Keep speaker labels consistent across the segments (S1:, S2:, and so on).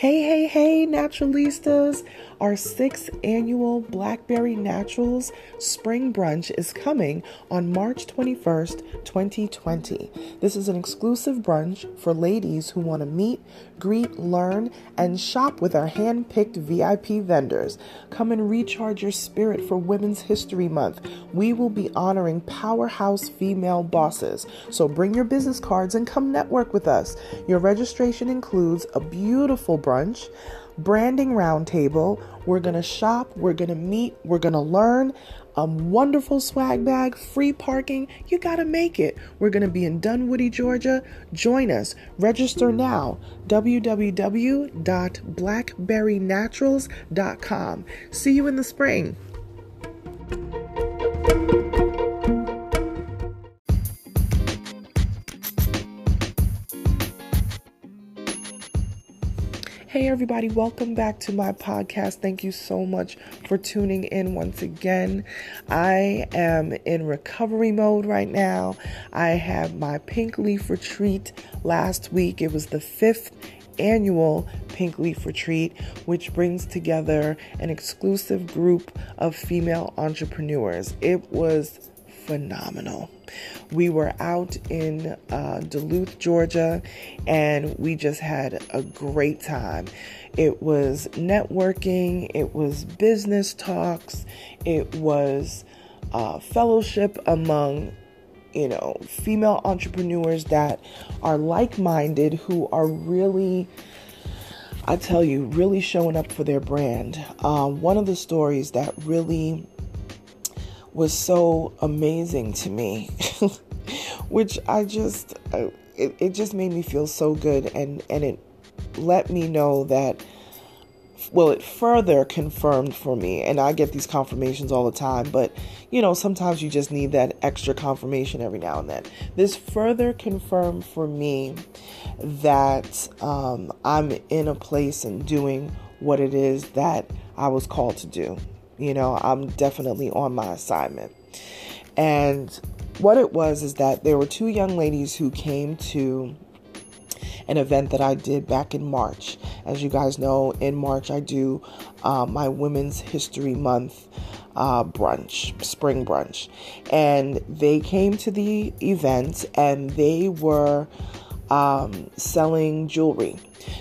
S1: Hey, hey, hey, naturalistas! Our sixth annual Blackberry Naturals Spring Brunch is coming on March 21st, 2020. This is an exclusive brunch for ladies who want to meet, greet, learn, and shop with our hand picked VIP vendors. Come and recharge your spirit for Women's History Month. We will be honoring powerhouse female bosses. So bring your business cards and come network with us. Your registration includes a beautiful brunch branding roundtable. We're going to shop, we're going to meet, we're going to learn. A wonderful swag bag, free parking. You got to make it. We're going to be in Dunwoody, Georgia. Join us. Register now. www.blackberrynaturals.com. See you in the spring. Hey, everybody, welcome back to my podcast. Thank you so much for tuning in once again. I am in recovery mode right now. I had my pink leaf retreat last week, it was the fifth annual Pink Leaf Retreat, which brings together an exclusive group of female entrepreneurs. It was phenomenal. We were out in uh, Duluth, Georgia, and we just had a great time. It was networking, it was business talks, it was uh, fellowship among you know, female entrepreneurs that are like minded, who are really, I tell you, really showing up for their brand. Uh, one of the stories that really was so amazing to me, which I just, uh, it, it just made me feel so good and, and it let me know that, well, it further confirmed for me, and I get these confirmations all the time, but you know, sometimes you just need that extra confirmation every now and then. This further confirmed for me that um, I'm in a place and doing what it is that I was called to do. You know, I'm definitely on my assignment. And what it was is that there were two young ladies who came to an event that I did back in March. As you guys know, in March I do uh, my Women's History Month uh, brunch, spring brunch. And they came to the event and they were um, selling jewelry.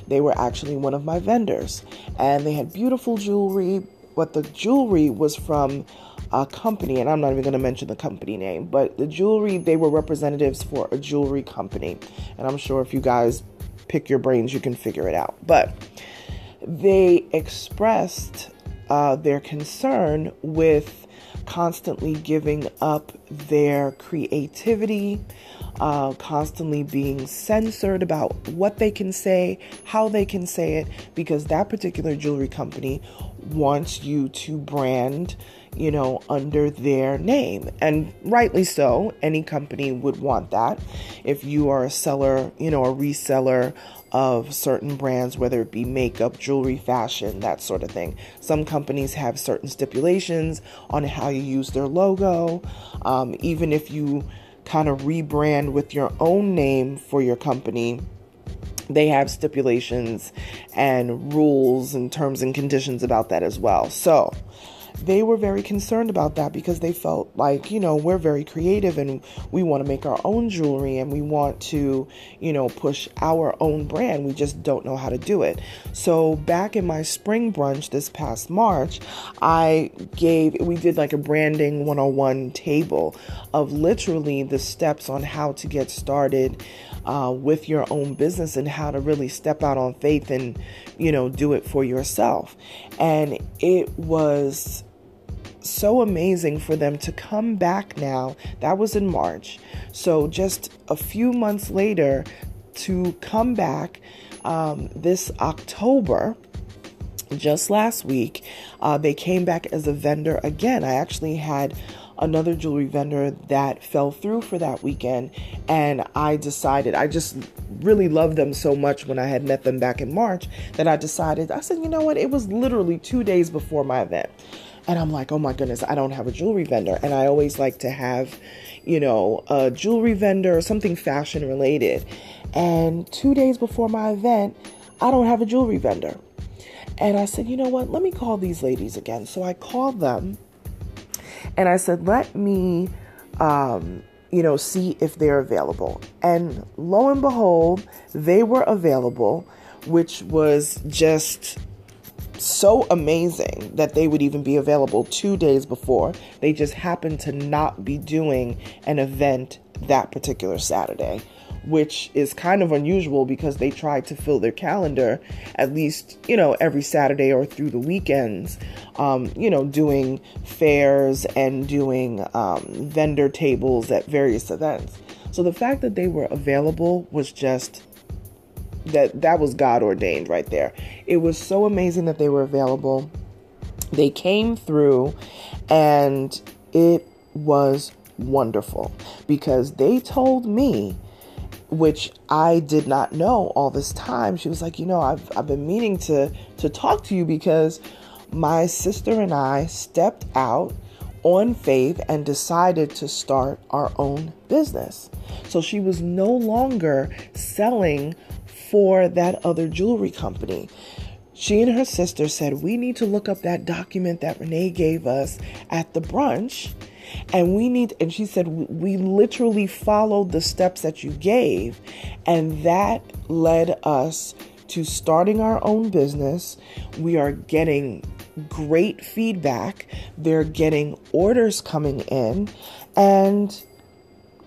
S1: They were actually one of my vendors and they had beautiful jewelry, but the jewelry was from a company, and I'm not even going to mention the company name, but the jewelry, they were representatives for a jewelry company. And I'm sure if you guys pick your brains, you can figure it out. But they expressed uh, their concern with constantly giving up their creativity, uh, constantly being censored about what they can say, how they can say it, because that particular jewelry company wants you to brand, you know, under their name. And rightly so, any company would want that. If you are a seller, you know, a reseller of certain brands, whether it be makeup, jewelry, fashion, that sort of thing. Some companies have certain stipulations on how you use their logo. Um, even if you kind of rebrand with your own name for your company, they have stipulations and rules and terms and conditions about that as well. So, they were very concerned about that because they felt like, you know, we're very creative and we want to make our own jewelry and we want to, you know, push our own brand. We just don't know how to do it. So, back in my spring brunch this past March, I gave, we did like a branding 101 table of literally the steps on how to get started uh, with your own business and how to really step out on faith and, you know, do it for yourself. And it was so amazing for them to come back now. That was in March. So just a few months later, to come back um, this October, just last week, uh, they came back as a vendor again. I actually had another jewelry vendor that fell through for that weekend, and I decided I just really loved them so much when I had met them back in March that I decided I said, you know what? It was literally two days before my event. And I'm like, oh my goodness, I don't have a jewelry vendor. And I always like to have, you know, a jewelry vendor or something fashion related. And two days before my event, I don't have a jewelry vendor. And I said, you know what? Let me call these ladies again. So I called them and I said, let me, um, you know, see if they're available. And lo and behold, they were available, which was just so amazing that they would even be available two days before. They just happened to not be doing an event that particular Saturday which is kind of unusual because they try to fill their calendar at least, you know, every Saturday or through the weekends, um, you know, doing fairs and doing um, vendor tables at various events. So the fact that they were available was just that that was God ordained right there. It was so amazing that they were available. They came through and it was wonderful because they told me which I did not know all this time. She was like, you know, I've I've been meaning to to talk to you because my sister and I stepped out on faith and decided to start our own business. So she was no longer selling for that other jewelry company. She and her sister said, We need to look up that document that Renee gave us at the brunch and we need, and she said, we literally followed the steps that you gave. And that led us to starting our own business. We are getting great feedback. They're getting orders coming in. And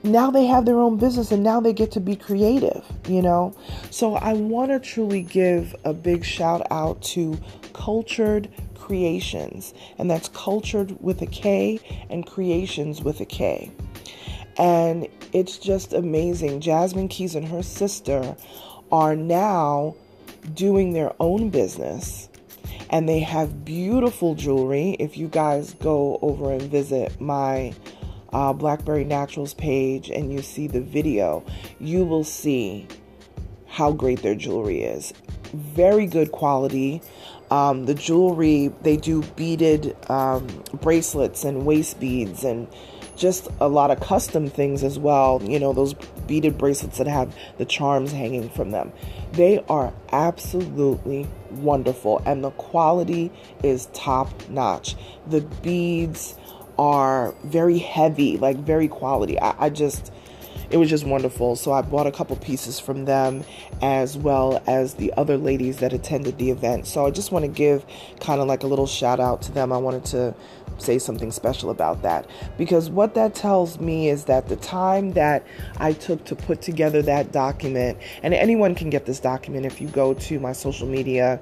S1: now they have their own business and now they get to be creative, you know? So I want to truly give a big shout out to Kultured Kreations, and that's cultured with a K and creations with a K. And it's just amazing. Jasmine Keys and her sister are now doing their own business and they have beautiful jewelry. If you guys go over and visit my uh, Blackberry Naturals page and you see the video, you will see how great their jewelry is. Very good quality. Um, the jewelry, they do beaded um, bracelets and waist beads and just a lot of custom things as well. You know, those beaded bracelets that have the charms hanging from them. They are absolutely wonderful and the quality is top notch. The beads are very heavy, like very quality. I, I just it was just wonderful. So I bought a couple pieces from them as well as the other ladies that attended the event. So I just want to give kind of like a little shout out to them. I wanted to say something special about that because what that tells me is that the time that I took to put together that document, and anyone can get this document if you go to my social media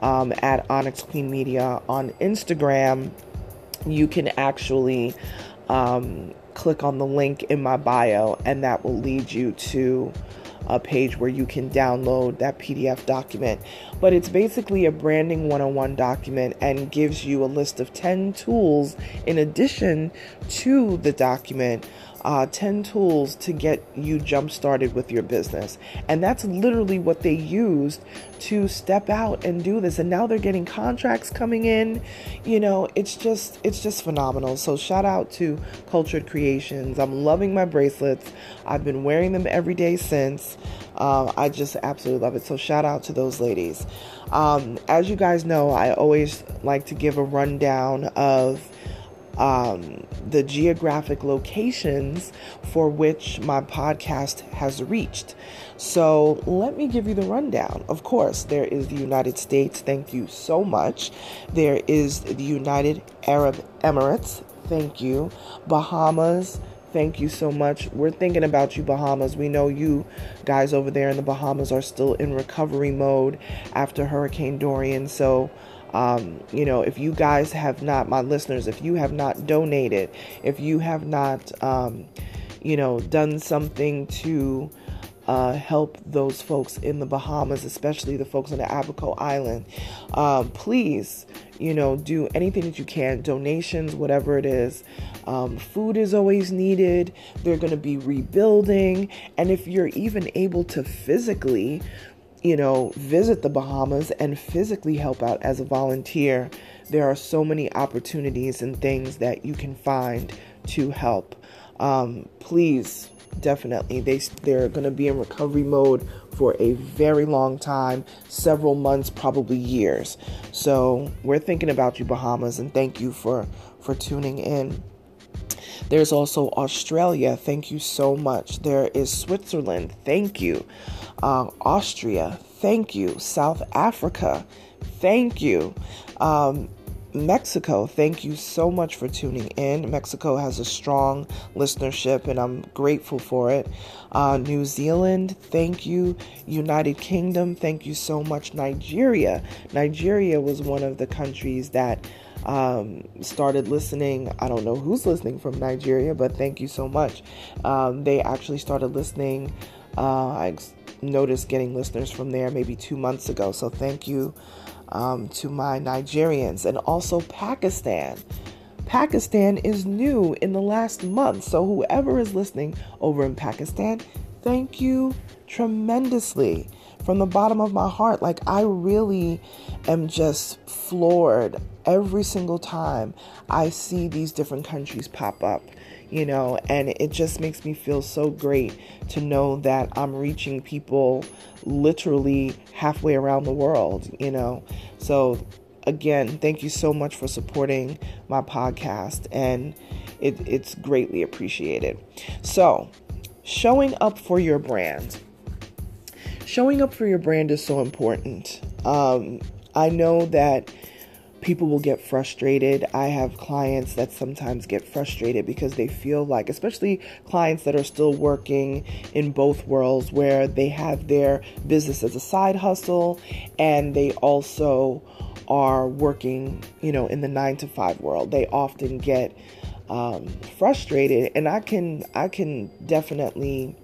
S1: um, at Onyx Queen Media on Instagram, you can actually. Um, click on the link in my bio, and that will lead you to a page where you can download that PDF document. But it's basically a branding 101 document and gives you a list of 10 tools in addition to the document uh, 10 tools to get you jump started with your business. And that's literally what they used to step out and do this. And now they're getting contracts coming in. You know, it's just it's just phenomenal. So shout out to Kultured Kreations. I'm loving my bracelets. I've been wearing them every day since. Uh, I just absolutely love it. So shout out to those ladies. Um, as you guys know, I always like to give a rundown of um, the geographic locations for which my podcast has reached. So let me give you the rundown. Of course, there is the United States. Thank you so much. There is the United Arab Emirates. Thank you. Bahamas. Thank you so much. We're thinking about you, Bahamas. We know you guys over there in the Bahamas are still in recovery mode after Hurricane Dorian. So, um, you know, if you guys have not, my listeners, if you have not donated, if you have not, um, you know, done something to uh, help those folks in the Bahamas, especially the folks on the Abaco Island. Um, please, you know, do anything that you can, donations, whatever it is. Um, food is always needed. They're going to be rebuilding. And if you're even able to physically, you know, visit the Bahamas and physically help out as a volunteer, there are so many opportunities and things that you can find to help. Um, please definitely they they're going to be in recovery mode for a very long time several months probably years. So we're thinking about you bahamas and thank you for for tuning in there's also australia. Thank you so much. There is switzerland. Thank you. Uh, austria. Thank you. South africa. Thank you. Um, Mexico, thank you so much for tuning in. Mexico has a strong listenership, and I'm grateful for it. Uh, New Zealand, thank you. United Kingdom, thank you so much. Nigeria, Nigeria was one of the countries that um, started listening. I don't know who's listening from Nigeria, but thank you so much. Um, they actually started listening. Uh, I noticed getting listeners from there maybe two months ago, so thank you um, to my Nigerians and also Pakistan. Pakistan is new in the last month, so whoever is listening over in Pakistan, thank you tremendously from the bottom of my heart. Like, I really am just floored every single time I see these different countries pop up you know, and it just makes me feel so great to know that I'm reaching people literally halfway around the world, you know. So, again, thank you so much for supporting my podcast, and it, it's greatly appreciated. So, showing up for your brand. Showing up for your brand is so important. Um, I know that people will get frustrated. I have clients that sometimes get frustrated because they feel like, especially clients that are still working in both worlds, where they have their business as a side hustle and they also are working, you know, in the nine to five world. They often get um, frustrated, and I can, I can definitely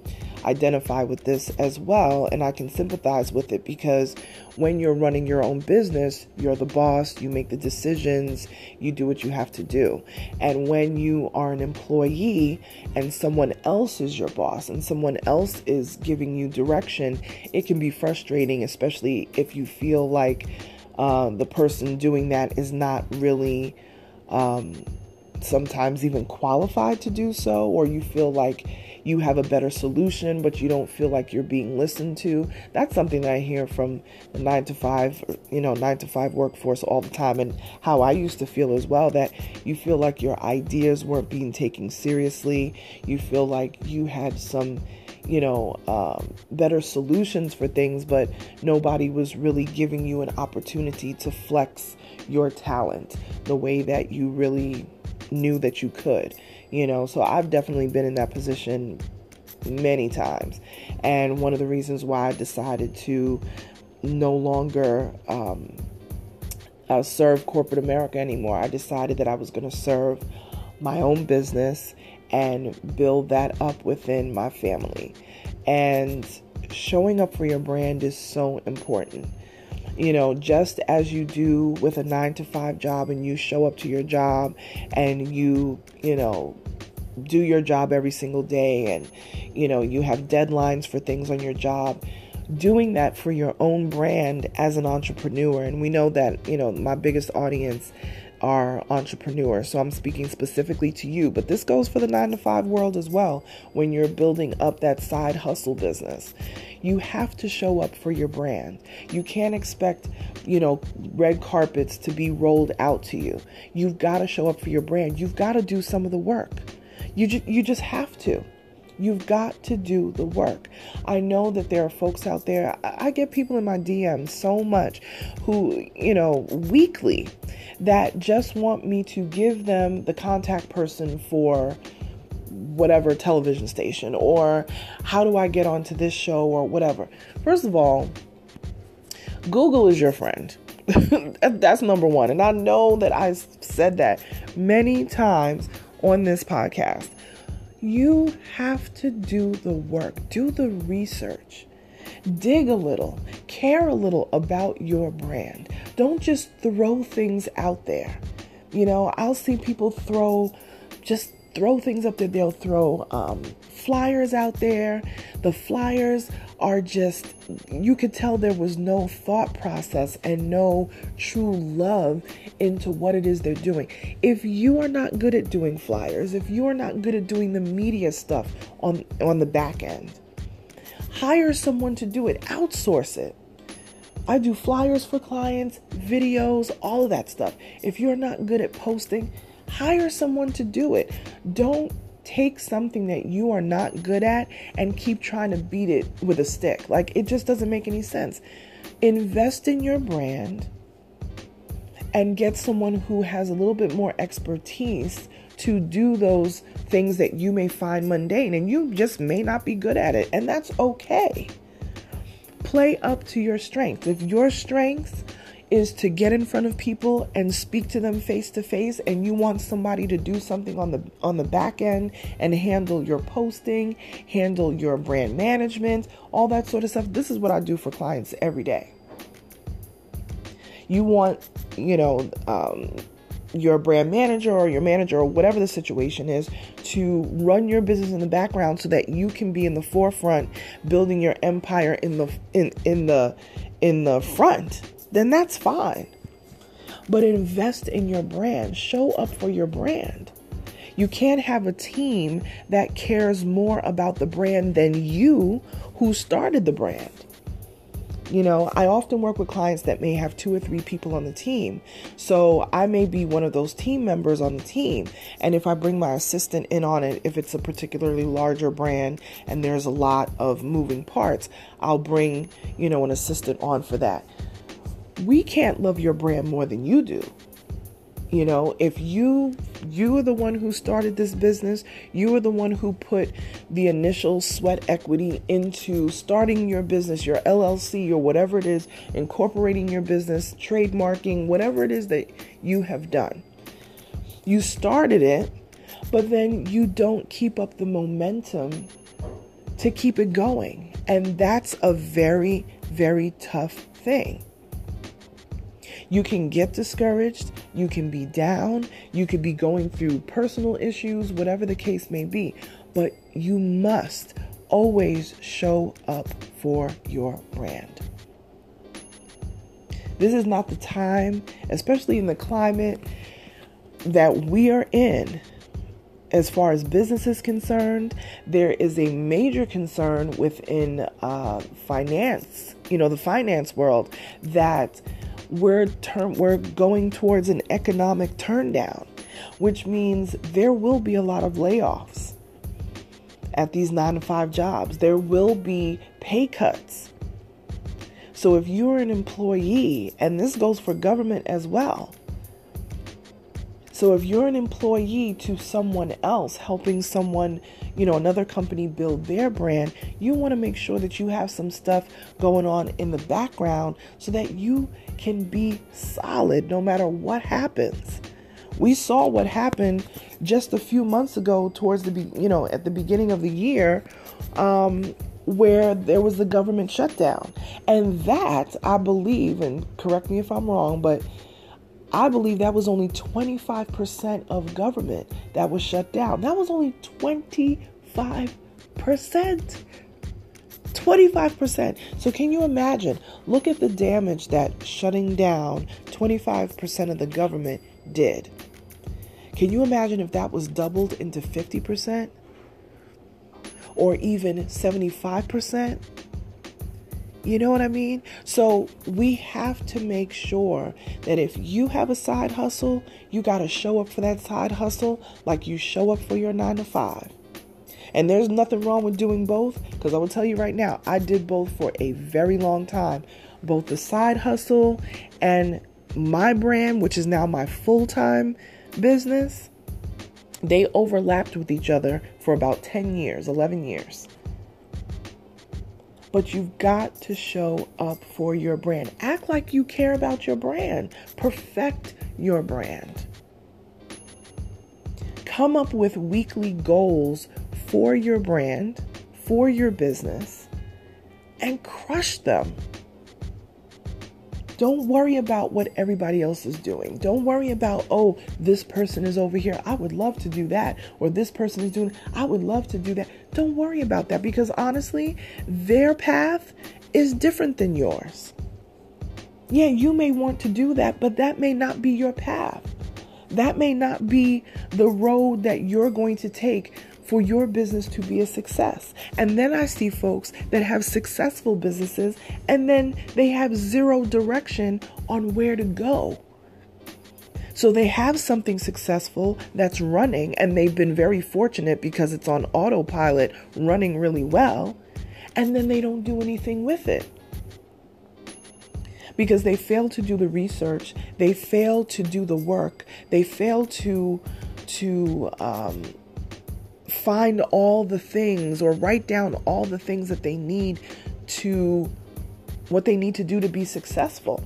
S1: identify with this as well and I can sympathize with it because when you're running your own business, you're the boss, you make the decisions, you do what you have to do. And when you are an employee and someone else is your boss and someone else is giving you direction, it can be frustrating, especially if you feel like uh, the person doing that is not really. Um, sometimes even qualified to do so, or you feel like you have a better solution, but you don't feel like you're being listened to. That's something that I hear from the nine to five, you know, nine to five workforce all the time, and how I used to feel as well that you feel like your ideas weren't being taken seriously. You feel like you had some you know, um, better solutions for things, but nobody was really giving you an opportunity to flex your talent the way that you really knew that you could you know so i've definitely been in that position many times. And one of the reasons why i decided to no longer um, uh, serve corporate america anymore i decided that i was going to serve my own business and build that up within my family. And showing up for your brand is so important you know, just as you do with a nine to five job and you show up to your job and you, you know, do your job every single day and, you know, you have deadlines for things on your job doing that for your own brand as an entrepreneur. And we know that you know my biggest audience are entrepreneurs. So I'm speaking specifically to you, but this goes for the nine to five world as well. When you're building up that side hustle business, you have to show up for your brand. You can't expect, you know, red carpets to be rolled out to you. You've got to show up for your brand. You've got to do some of the work. You, ju- you just have to. You've got to do the work. I know that there are folks out there, I get people in my DMs so much who, you know, weekly that just want me to give them the contact person for whatever television station or how do I get onto this show or whatever. First of all, Google is your friend. That's number one. And I know that I said that many times on this podcast You have to do the work, do the research, dig a little, care a little about your brand. Don't just throw things out there. You know, I'll see people throw just throw things up there. They'll throw um, flyers out there. The flyers are just, you could tell there was no thought process and no true love into what it is they're doing. If you are not good at doing flyers, if you are not good at doing the media stuff on, on the back end, hire someone to do it, outsource it. I do flyers for clients, videos, all of that stuff. If you're not good at posting, hire someone to do it. Don't take something that you are not good at and keep trying to beat it with a stick. Like it just doesn't make any sense. Invest in your brand and get someone who has a little bit more expertise to do those things that you may find mundane and you just may not be good at it. And that's okay. Play up to your strengths. If your strengths is to get in front of people and speak to them face to face and you want somebody to do something on the on the back end and handle your posting, handle your brand management, all that sort of stuff. This is what I do for clients every day. You want, you know, um, your brand manager or your manager or whatever the situation is to run your business in the background so that you can be in the forefront building your empire in the in in the in the front then that's fine. But invest in your brand, show up for your brand. You can't have a team that cares more about the brand than you who started the brand. You know, I often work with clients that may have two or three people on the team. So I may be one of those team members on the team. And if I bring my assistant in on it, if it's a particularly larger brand and there's a lot of moving parts, I'll bring, you know, an assistant on for that we can't love your brand more than you do. You know, if you you are the one who started this business, you are the one who put the initial sweat equity into starting your business, your LLC or whatever it is, incorporating your business, trademarking, whatever it is that you have done. You started it, but then you don't keep up the momentum to keep it going. And that's a very very tough thing. You can get discouraged, you can be down, you could be going through personal issues, whatever the case may be, but you must always show up for your brand. This is not the time, especially in the climate that we are in, as far as business is concerned, there is a major concern within uh, finance, you know, the finance world, that we're term, we're going towards an economic turndown, which means there will be a lot of layoffs at these 9 to 5 jobs. There will be pay cuts. So if you're an employee, and this goes for government as well, so if you're an employee to someone else, helping someone, you know, another company build their brand, you want to make sure that you have some stuff going on in the background so that you can be solid no matter what happens. We saw what happened just a few months ago towards the you know, at the beginning of the year um, where there was the government shutdown. And that, I believe, and correct me if I'm wrong, but I believe that was only 25% of government that was shut down. That was only 25%. 25%. So, can you imagine? Look at the damage that shutting down 25% of the government did. Can you imagine if that was doubled into 50% or even 75%? You know what I mean? So we have to make sure that if you have a side hustle, you got to show up for that side hustle like you show up for your nine to five. And there's nothing wrong with doing both because I will tell you right now, I did both for a very long time. Both the side hustle and my brand, which is now my full time business, they overlapped with each other for about 10 years, 11 years. But you've got to show up for your brand. Act like you care about your brand. Perfect your brand. Come up with weekly goals for your brand, for your business, and crush them. Don't worry about what everybody else is doing. Don't worry about, oh, this person is over here. I would love to do that. Or this person is doing, I would love to do that. Don't worry about that because honestly, their path is different than yours. Yeah, you may want to do that, but that may not be your path. That may not be the road that you're going to take for your business to be a success. And then I see folks that have successful businesses and then they have zero direction on where to go. So they have something successful that's running and they've been very fortunate because it's on autopilot running really well. And then they don't do anything with it because they fail to do the research, they fail to do the work, they fail to to um, find all the things or write down all the things that they need to what they need to do to be successful.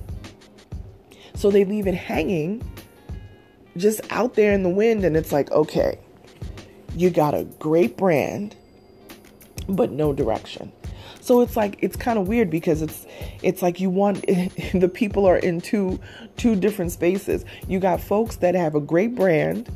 S1: So they leave it hanging just out there in the wind and it's like, okay, you got a great brand but no direction. So it's like it's kind of weird because it's it's like you want the people are in two two different spaces. You got folks that have a great brand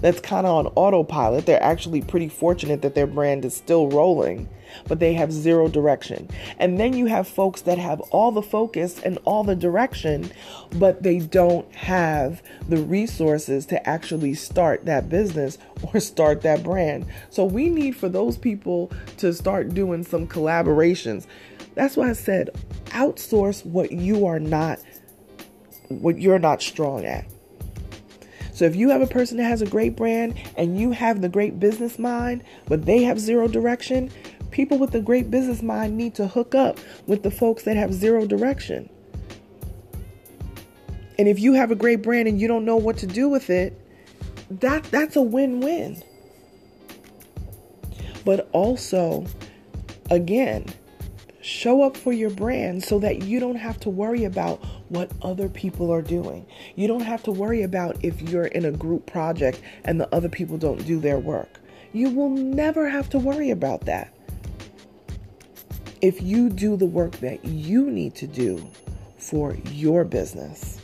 S1: that's kind of on autopilot. They're actually pretty fortunate that their brand is still rolling, but they have zero direction. And then you have folks that have all the focus and all the direction, but they don't have the resources to actually start that business or start that brand. So we need for those people to start doing some collaborations. That's why I said outsource what you are not what you're not strong at. So if you have a person that has a great brand and you have the great business mind, but they have zero direction, people with the great business mind need to hook up with the folks that have zero direction. And if you have a great brand and you don't know what to do with it, that that's a win-win. But also again, show up for your brand so that you don't have to worry about what other people are doing. You don't have to worry about if you're in a group project and the other people don't do their work. You will never have to worry about that. If you do the work that you need to do for your business.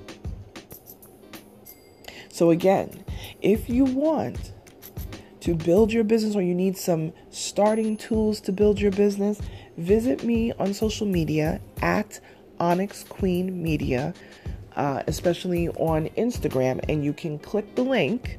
S1: So, again, if you want to build your business or you need some starting tools to build your business, visit me on social media at Onyx Queen Media, uh, especially on Instagram, and you can click the link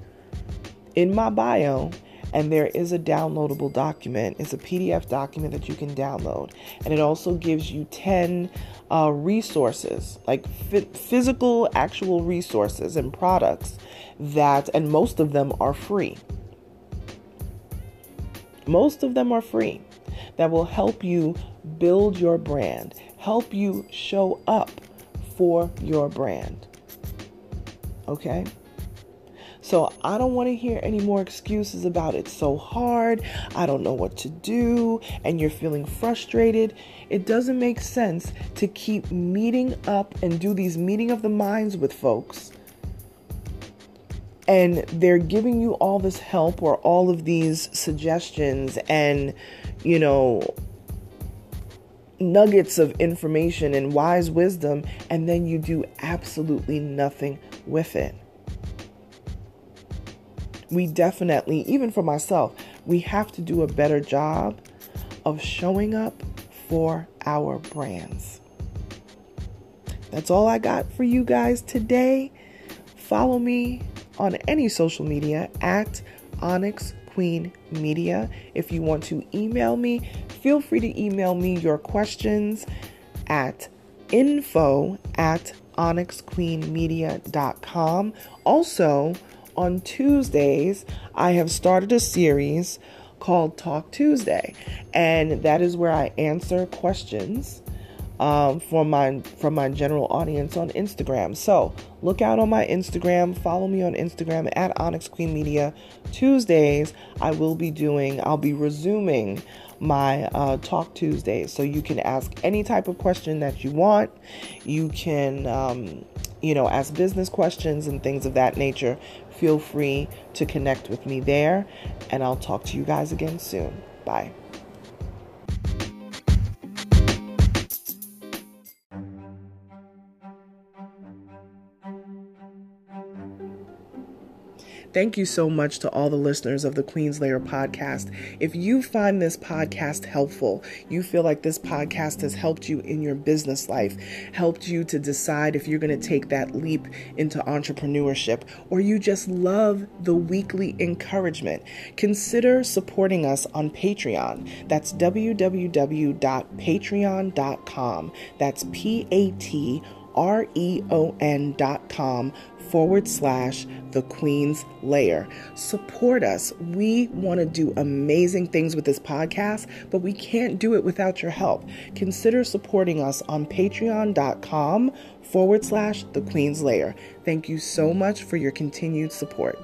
S1: in my bio and there is a downloadable document. It's a PDF document that you can download, and it also gives you 10 uh, resources, like f- physical, actual resources and products that, and most of them are free. Most of them are free that will help you build your brand, help you show up for your brand. Okay? So I don't want to hear any more excuses about it's so hard, I don't know what to do, and you're feeling frustrated. It doesn't make sense to keep meeting up and do these meeting of the minds with folks. And they're giving you all this help or all of these suggestions and, you know, nuggets of information and wise wisdom, and then you do absolutely nothing with it. We definitely, even for myself, we have to do a better job of showing up for our brands. That's all I got for you guys today. Follow me on any social media at Onyx Queen Media. If you want to email me, feel free to email me your questions at info at onyxqueenmedia.com. Also, on Tuesdays, I have started a series called Talk Tuesday, and that is where I answer questions um, my from my general audience on Instagram. So look out on my Instagram. Follow me on Instagram at Onyx Queen Media. Tuesdays, I will be doing. I'll be resuming my uh, Talk Tuesdays, so you can ask any type of question that you want. You can. Um, you know, ask business questions and things of that nature, feel free to connect with me there. And I'll talk to you guys again soon. Bye. Thank you so much to all the listeners of the Queen's Lair podcast. If you find this podcast helpful, you feel like this podcast has helped you in your business life, helped you to decide if you're going to take that leap into entrepreneurship, or you just love the weekly encouragement, consider supporting us on Patreon. That's www.patreon.com. That's P A T R E O N dot com forward slash the Queen's Lair. Support us. We want to do amazing things with this podcast, but we can't do it without your help. Consider supporting us on patreon.com forward slash the Queen's Lair. Thank you so much for your continued support.